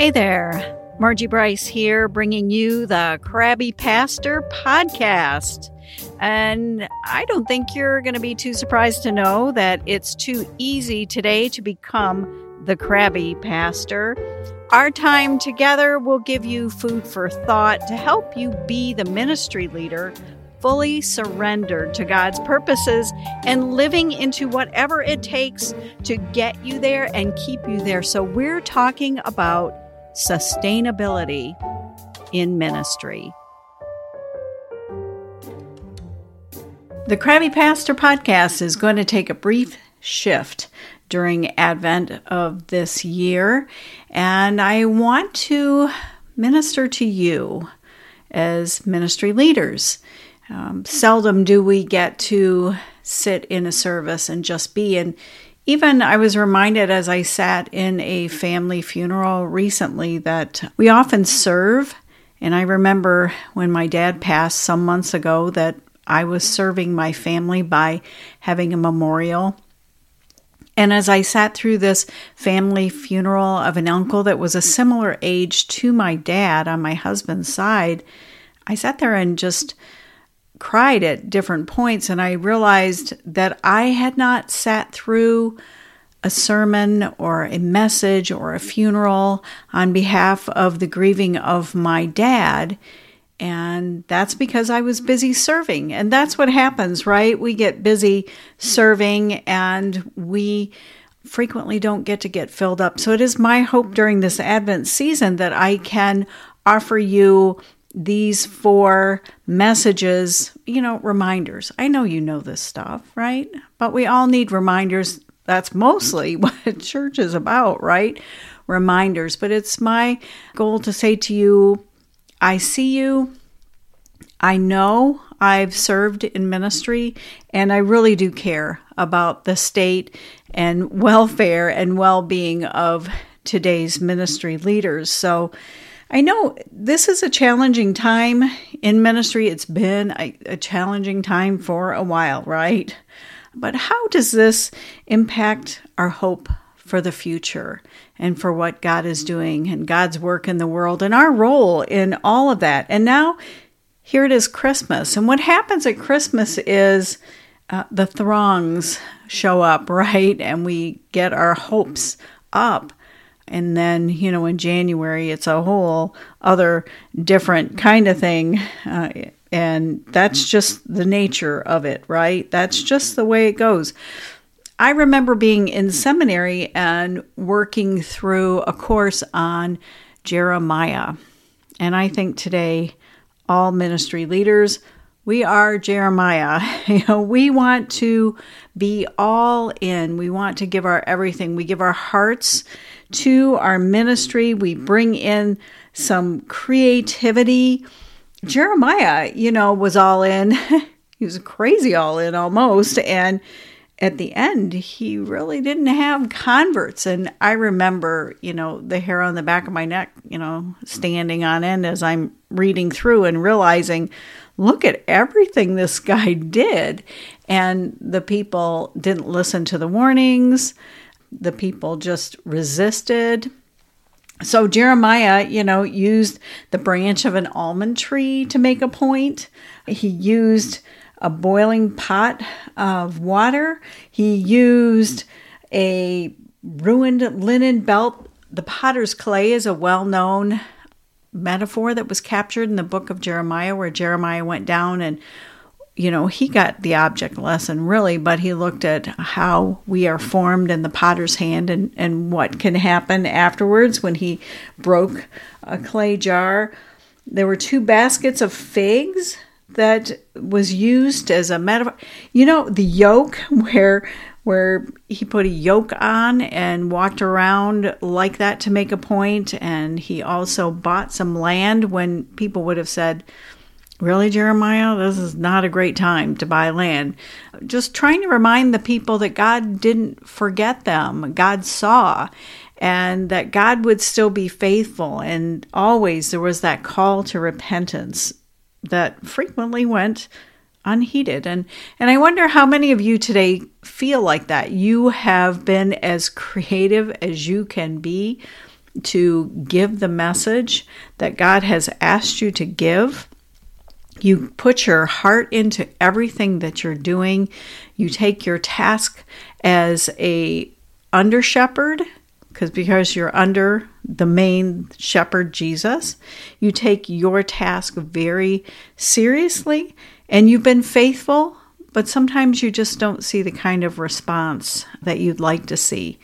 Hey there, Margie Bryce here, bringing you the Crabby Pastor podcast. And I don't think you're going to be too surprised to know that it's too easy today to become the Crabby Pastor. Our time together will give you food for thought to help you be the ministry leader fully surrendered to God's purposes and living into whatever it takes to get you there and keep you there. So, we're talking about sustainability in ministry. The Crabby Pastor podcast is going to take a brief shift during Advent of this year, and I want to minister to you as ministry leaders. Um, seldom do we get to sit in a service and just be. And even I was reminded as I sat in a family funeral recently that we often serve. And I remember when my dad passed some months ago that I was serving my family by having a memorial. And as I sat through this family funeral of an uncle that was a similar age to my dad on my husband's side, I sat there and just cried at different points, and I realized that I had not sat through a sermon or a message or a funeral on behalf of the grieving of my dad. And that's because I was busy serving. And that's what happens, right? We get busy serving and we frequently don't get to get filled up. So it is my hope during this Advent season that I can offer you these four messages, you know, reminders. I know you know this stuff, right? But we all need reminders. That's mostly what church is about, right? Reminders. But it's my goal to say to you, I see you. I know I've served in ministry, and I really do care about the state and welfare and well being of today's ministry leaders. So, I know this is a challenging time in ministry. It's been a, a, challenging time for a while, right? But how does this impact our hope for the future and for what God is doing and God's work in the world and our role in all of that? And now here it is Christmas. And what happens at Christmas is uh, the throngs show up, right? And we get our hopes up and then you know in January it's a whole other different kind of thing uh, and that's just the nature of it right that's just the way it goes I remember being in seminary and working through a course on Jeremiah and I think today all ministry leaders we are Jeremiah. You know, we want to be all in. We want to give our everything. We give our hearts to our ministry. We bring in some creativity. Jeremiah, you know, was all in. he was crazy all in almost. And at the end, he really didn't have converts. And I remember, you know, the hair on the back of my neck, you know, standing on end as I'm reading through and realizing, look at everything this guy did. And the people didn't listen to the warnings the people just resisted. So Jeremiah, you know, used the branch of an almond tree to make a point. He used a boiling pot of water. He used a ruined linen belt. The potter's clay is a well known metaphor that was captured in the book of Jeremiah, where Jeremiah went down and you know, he got the object lesson really, but he looked at how we are formed in the potter's hand and, and what can happen afterwards when he broke a clay jar. There were two baskets of figs that was used as a metaphor. You know, the yoke where where he put a yoke on and walked around like that to make a point and he also bought some land when people would have said Really, Jeremiah, this is not a great time to buy land. Just trying to remind the people that God didn't forget them, God saw, and that God would still be faithful. And always there was that call to repentance that frequently went unheeded. And, and I wonder how many of you today feel like that. You have been as creative as you can be to give the message that God has asked you to give. You put your heart into everything that you're doing. You take your task as a under shepherd because because you're under the main shepherd Jesus, you take your task very seriously and you've been faithful, but sometimes you just don't see the kind of response that you'd like to see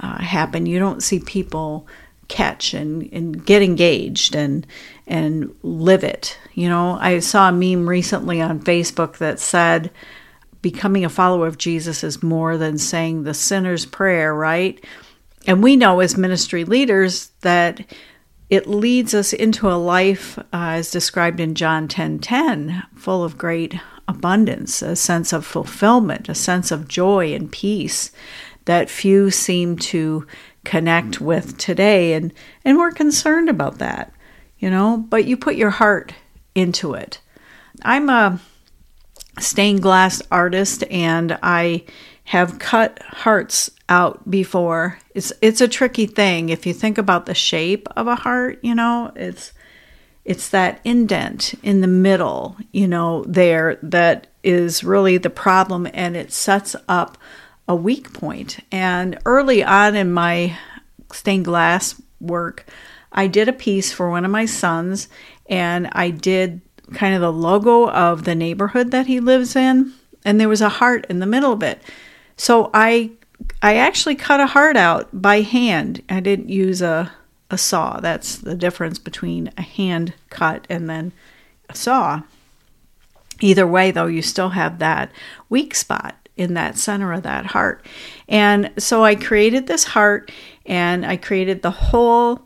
uh, happen. You don't see people catch and, and get engaged and and live it. You know, I saw a meme recently on Facebook that said becoming a follower of Jesus is more than saying the sinner's prayer, right? And we know as ministry leaders that it leads us into a life uh, as described in John 10:10, 10, 10, full of great abundance, a sense of fulfillment, a sense of joy and peace that few seem to connect mm. with today and and we're concerned about that, you know, but you put your heart into it. I'm a stained glass artist and I have cut hearts out before. It's it's a tricky thing if you think about the shape of a heart, you know, it's it's that indent in the middle, you know, there that is really the problem and it sets up a weak point. And early on in my stained glass work, I did a piece for one of my sons and I did kind of the logo of the neighborhood that he lives in and there was a heart in the middle of it. So I I actually cut a heart out by hand. I didn't use a a saw. That's the difference between a hand cut and then a saw. Either way though, you still have that weak spot in that center of that heart. And so I created this heart and I created the whole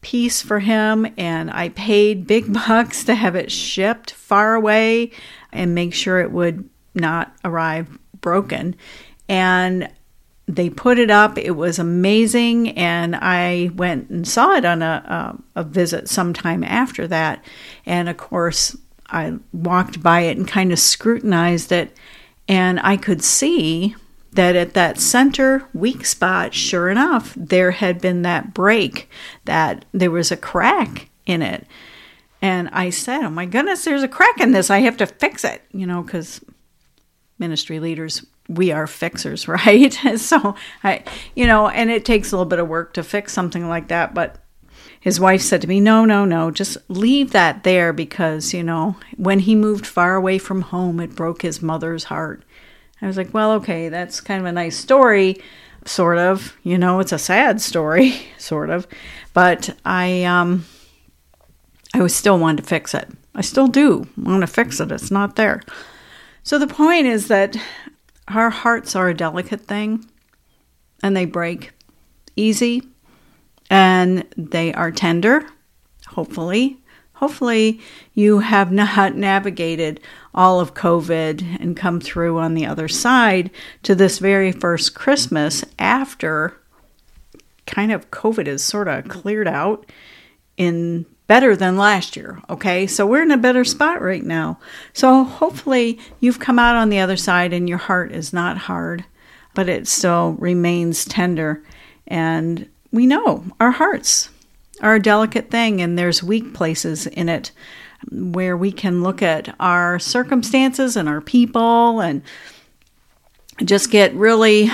piece for him and I paid big bucks to have it shipped far away and make sure it would not arrive broken and they put it up. It was amazing, and I went and saw it on a, a, a visit sometime after that. And of course, I walked by it and kind of scrutinized it, and I could see that at that center weak spot, sure enough, there had been that break, that there was a crack in it. And I said, Oh my goodness, there's a crack in this. I have to fix it, you know, because ministry leaders we are fixers, right? so I, you know, and it takes a little bit of work to fix something like that. But his wife said to me, no, no, no, just leave that there because, you know, when he moved far away from home, it broke his mother's heart. I was like, well, okay, that's kind of a nice story, sort of. You know, it's a sad story, sort of. But I, um, I was still wanted to fix it. I still do want to fix it. It's not there. So the point is that our hearts are a delicate thing and they break easy and they are tender, hopefully. Hopefully, you have not navigated all of COVID and come through on the other side to this very first Christmas after kind of COVID is sort of cleared out in better than last year. Okay, so we're in a better spot right now. So hopefully you've come out on the other side and your heart is not hard, but it still remains tender. And we know our hearts are a delicate thing, and there's weak places in it where we can look at our circumstances and our people and just get really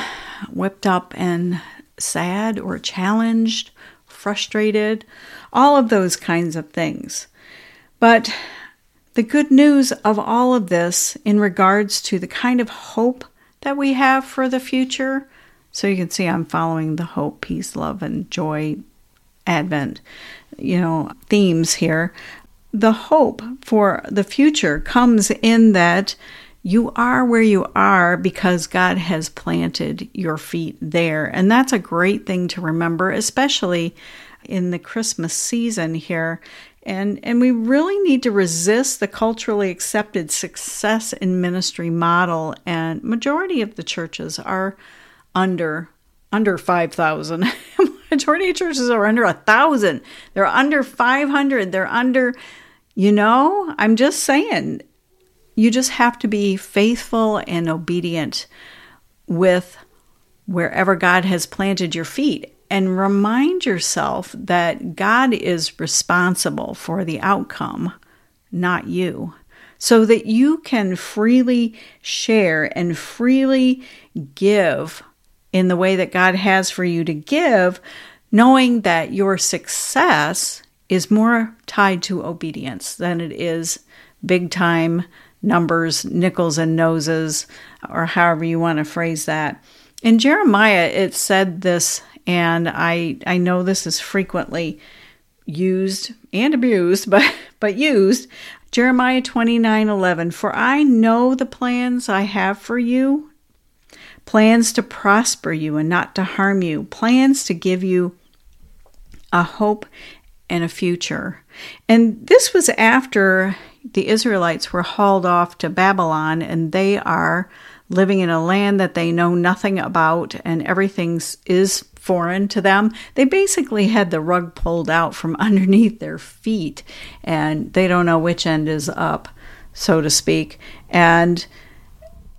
whipped up and sad or challenged, frustrated all of those kinds of things. But the good news of all of this in regards to the kind of hope that we have for the future. So you can see I'm following the hope, peace, love, and joy Advent, you know, themes here. The hope for the future comes in that you are where you are because God has planted your feet there. And that's a great thing to remember, especially in the Christmas season here. And, and we really need to resist the culturally accepted success in ministry model. And majority of the churches are under under 5,000. majority of churches are under a thousand. They're under 500. They're under, you know, I'm just saying, you just have to be faithful and obedient with wherever God has planted your feet and remind yourself that God is responsible for the outcome, not you, so that you can freely share and freely give in the way that God has for you to give, knowing that your success is more tied to obedience than it is big time numbers, nickels and noses, or however you want to phrase that. In Jeremiah, it said this, and I, I know this is frequently used and abused, but, but used. Jeremiah 29 11, For I know the plans I have for you, plans to prosper you and not to harm you, plans to give you a hope and a future. And this was after the Israelites were hauled off to Babylon and they are living in a land that they know nothing about and everything is foreign to them. They basically had the rug pulled out from underneath their feet and they don't know which end is up, so to speak. And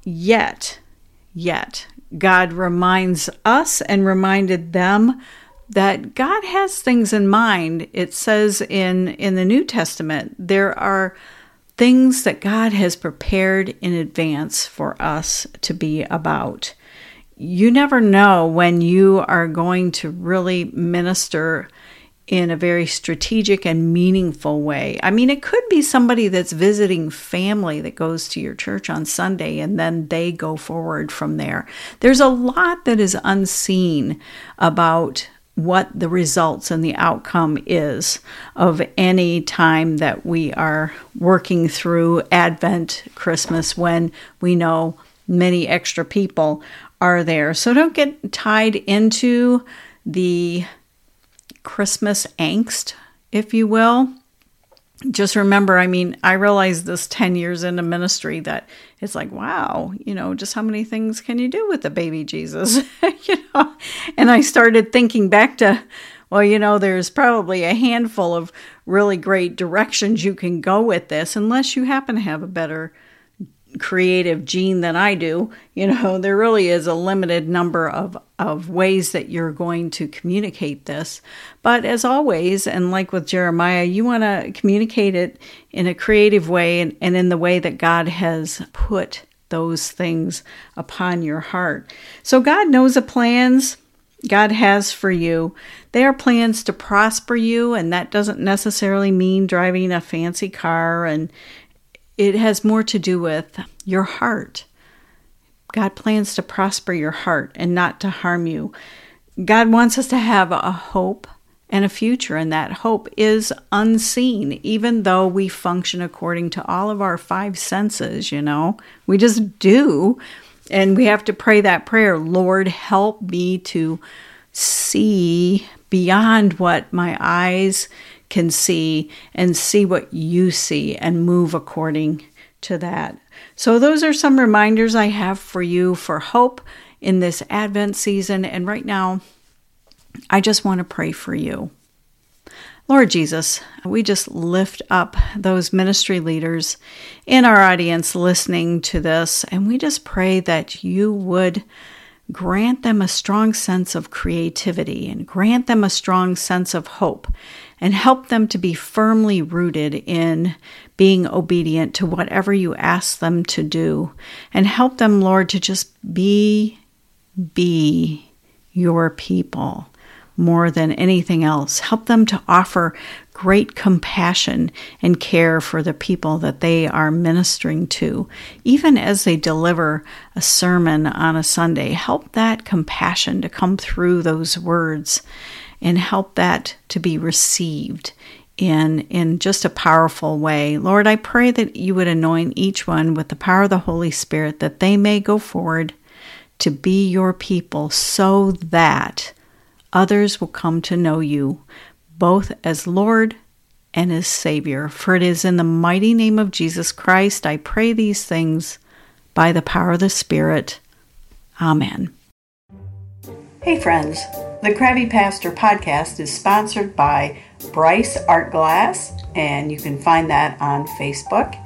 yet, yet, God reminds us and reminded them that God has things in mind. It says in in the New Testament there are things that God has prepared in advance for us to be about. You never know when you are going to really minister in a very strategic and meaningful way. I mean, it could be somebody that's visiting family that goes to your church on Sunday and then they go forward from there. There's a lot that is unseen about what the results and the outcome is of any time that we are working through Advent, Christmas, when we know many extra people are there. So don't get tied into the Christmas angst, if you will just remember, I mean, I realized this 10 years into ministry that it's like, wow, you know, just how many things can you do with the baby Jesus? you know, and I started thinking back to, well, you know, there's probably a handful of really great directions you can go with this, unless you happen to have a better creative gene than I do, you know, there really is a limited number of, of ways that you're going to communicate this. But as always, and like with Jeremiah, you want to communicate it in a creative way and, and in the way that God has put those things upon your heart. So God knows the plans God has for you. They are plans to prosper you, and that doesn't necessarily mean driving a fancy car and it has more to do with your heart. God plans to prosper your heart and not to harm you. God wants us to have a hope and a future, and that hope is unseen, even though we function according to all of our five senses, you know. We just do. And we have to pray that prayer Lord, help me to see beyond what my eyes can see and see what you see and move according to that. So, those are some reminders I have for you for hope in this Advent season. And right now, I just want to pray for you. Lord Jesus, we just lift up those ministry leaders in our audience listening to this, and we just pray that you would grant them a strong sense of creativity and grant them a strong sense of hope and help them to be firmly rooted in being obedient to whatever you ask them to do and help them lord to just be be your people more than anything else. Help them to offer great compassion and care for the people that they are ministering to. Even as they deliver a sermon on a Sunday, help that compassion to come through those words and help that to be received in in just a powerful way. Lord, I pray that you would anoint each one with the power of the Holy Spirit that they may go forward to be your people so that others will come to know you both as Lord and as Savior. For it is in the mighty name of Jesus Christ I pray these things by the power of the Spirit. Amen. Hey, friends. The Crabby Pastor podcast is sponsored by Bryce Art Glass, and you can find that on Facebook.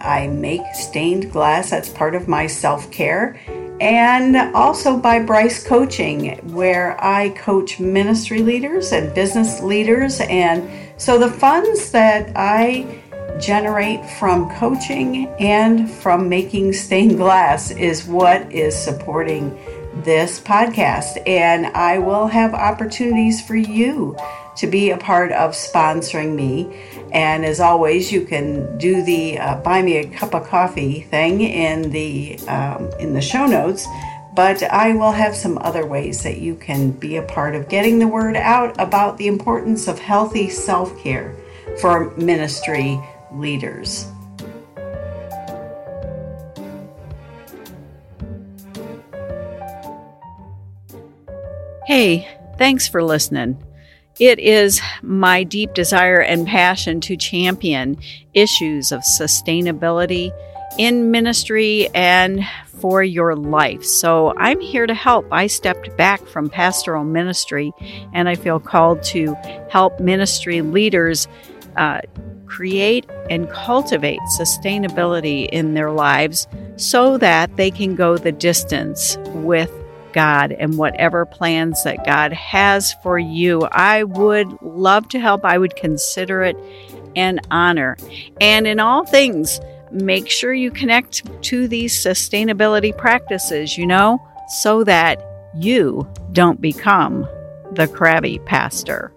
I make stained glass, that's part of my self care and also by Bryce Coaching, where I coach ministry leaders and business leaders. And so the funds that I generate from coaching and from making stained glass is what is supporting this podcast. And I will have opportunities for you to be a part of sponsoring me. And as always, you can do the uh, buy me a cup of coffee thing in the um, in the show notes. But I will have some other ways that you can be a part of getting the word out about the importance of healthy self care for ministry leaders. Hey, thanks for listening. It is my deep desire and passion to champion issues of sustainability in ministry and for your life. So I'm here to help. I stepped back from pastoral ministry and I feel called to help ministry leaders uh, create and cultivate sustainability in their lives so that they can go the distance with God and whatever plans that God has for you. I would love to help. I would consider it an honor. And in all things, make sure you connect to these sustainability practices, you know, so that you don't become the crabby pastor.